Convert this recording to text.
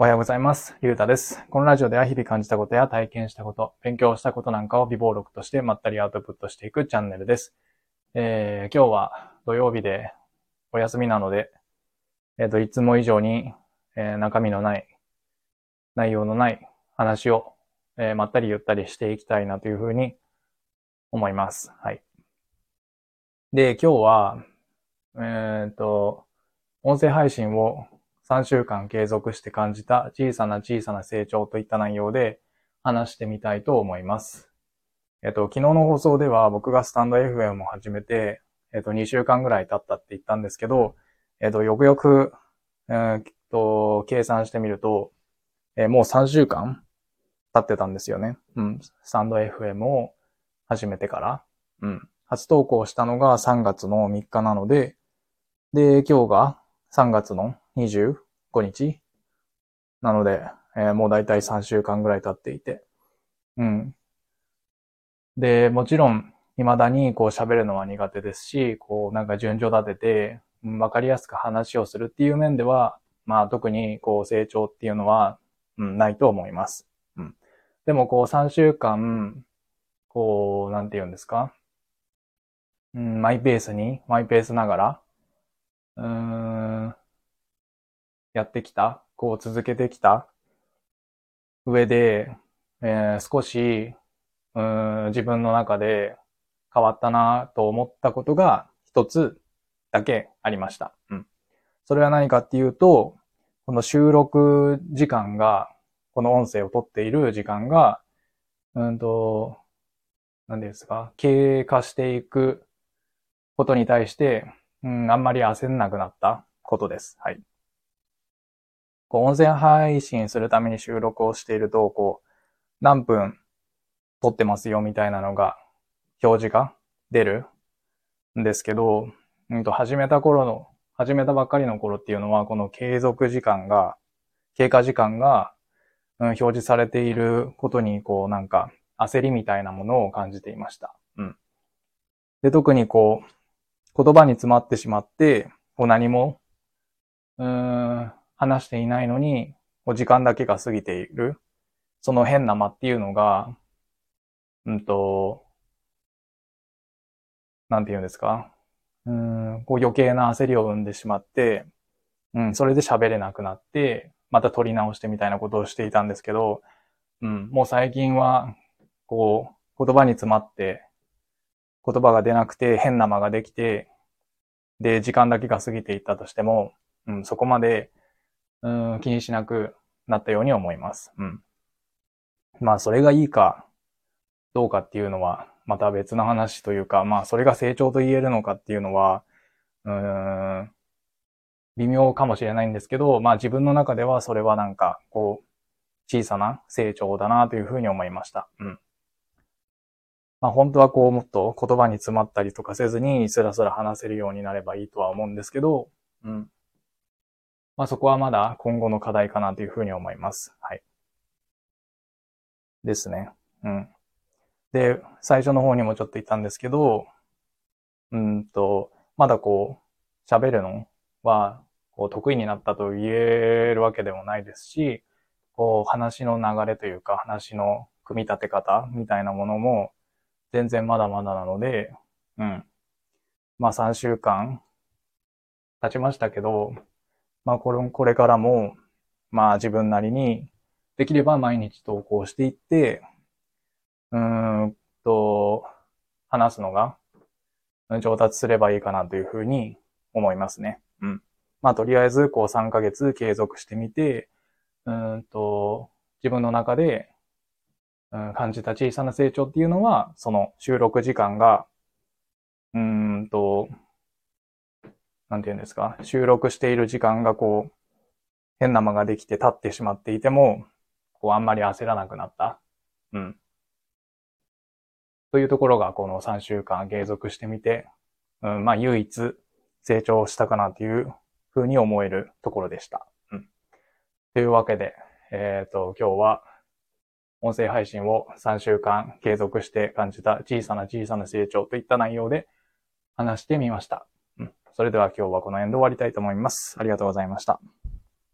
おはようございます。ゆうたです。このラジオでは日々感じたことや体験したこと、勉強したことなんかを微暴録としてまったりアウトプットしていくチャンネルです。えー、今日は土曜日でお休みなので、えっ、と、いつも以上に、えー中身のない、内容のない話を、えまったりゆったりしていきたいなというふうに思います。はい。で、今日は、えっ、と、音声配信を3週間継続して感じた小さな小さな成長といった内容で話してみたいと思います。えっと、昨日の放送では僕がスタンド FM を始めて、えっと、2週間ぐらい経ったって言ったんですけど、えっと、よくよく、えっと、計算してみると、えーもう3週間経ってたんですよね。うん。スタンド FM を始めてから。うん。初投稿したのが3月の3日なので、で、今日が3月の25日？なので、えーもうだいたい3週間ぐらい経っていて。うん。で、もちろん、未だにこう喋るのは苦手ですし、こうなんか順序立てて、うんわかりやすく話をするっていう面では、まあ特にこう成長っていうのは、うん、ないと思います。うん。でもこう3週間、こう、なんて言うんですか？うん、マイペースに、マイペースながら、うーん、やってきた、こう続けてきた？上で、えー少し、うん、自分の中で変わったなと思ったことが一つだけありました。うん。それは何かっていうと、この収録時間が、この音声を撮っている時間が、うんと、何ですか、経過していくことに対して、うん、あんまり焦んなくなったことです。はい。こう、音声配信するために収録をしていると、こう、何分撮ってますよみたいなのが、表示が出るんですけど、うんと、始めた頃の、始めたばっかりの頃っていうのは、この継続時間が、経過時間が、うん、表示されていることに、こう、なんか、焦りみたいなものを感じていました。うん。で、特にこう、言葉に詰まってしまって、こう何も、うーん、話していないのに、こう時間だけが過ぎている。その変な間っていうのが、うんと、なんて言うんですか？うん、こう余計な焦りを生んでしまって、うん、それで喋れなくなって、また取り直してみたいなことをしていたんですけど、うん、もう最近は、こう、言葉に詰まって、言葉が出なくて変な間ができて、で、時間だけが過ぎていったとしても、うん、そこまで、うん、気にしなくなったように思います。うん。まあ、それがいいか、どうかっていうのは、また別の話というか、まあ、それが成長と言えるのかっていうのは、うん、微妙かもしれないんですけど、まあ自分の中ではそれはなんか、こう、小さな成長だなというふうに思いました。うん。まあ本当はこうもっと言葉に詰まったりとかせずにスラスラ話せるようになればいいとは思うんですけど、うん。まあそこはまだ今後の課題かなというふうに思います。はい。ですね。うん。で、最初の方にもちょっと言ったんですけど、うんと、まだこう、喋るのは、こう、得意になったと言えるわけでもないですし、こう、話の流れというか、話の組み立て方みたいなものも、全然まだまだなので、うん。まあ3週間経ちましたけど、まあこれ、これからも、まあ自分なりに、できれば毎日投稿していって、うーんと、話すのが上達すればいいかなというふうに思いますね。うん。まあとりあえずこう3ヶ月継続してみて、うんと、自分の中で、うん、感じた小さな成長っていうのは、その収録時間が、うん、なんていうんですか、収録している時間がこう、変な間ができて立ってしまっていても、こうあんまり焦らなくなった。うん。というところがこの3週間継続してみて、うん、まあ唯一成長したかなというふうに思えるところでした。うん。というわけで、えっ、と、今日は音声配信を3週間継続して感じた小さな小さな成長といった内容で話してみました。それでは今日はこの辺で終わりたいと思います。ありがとうございました。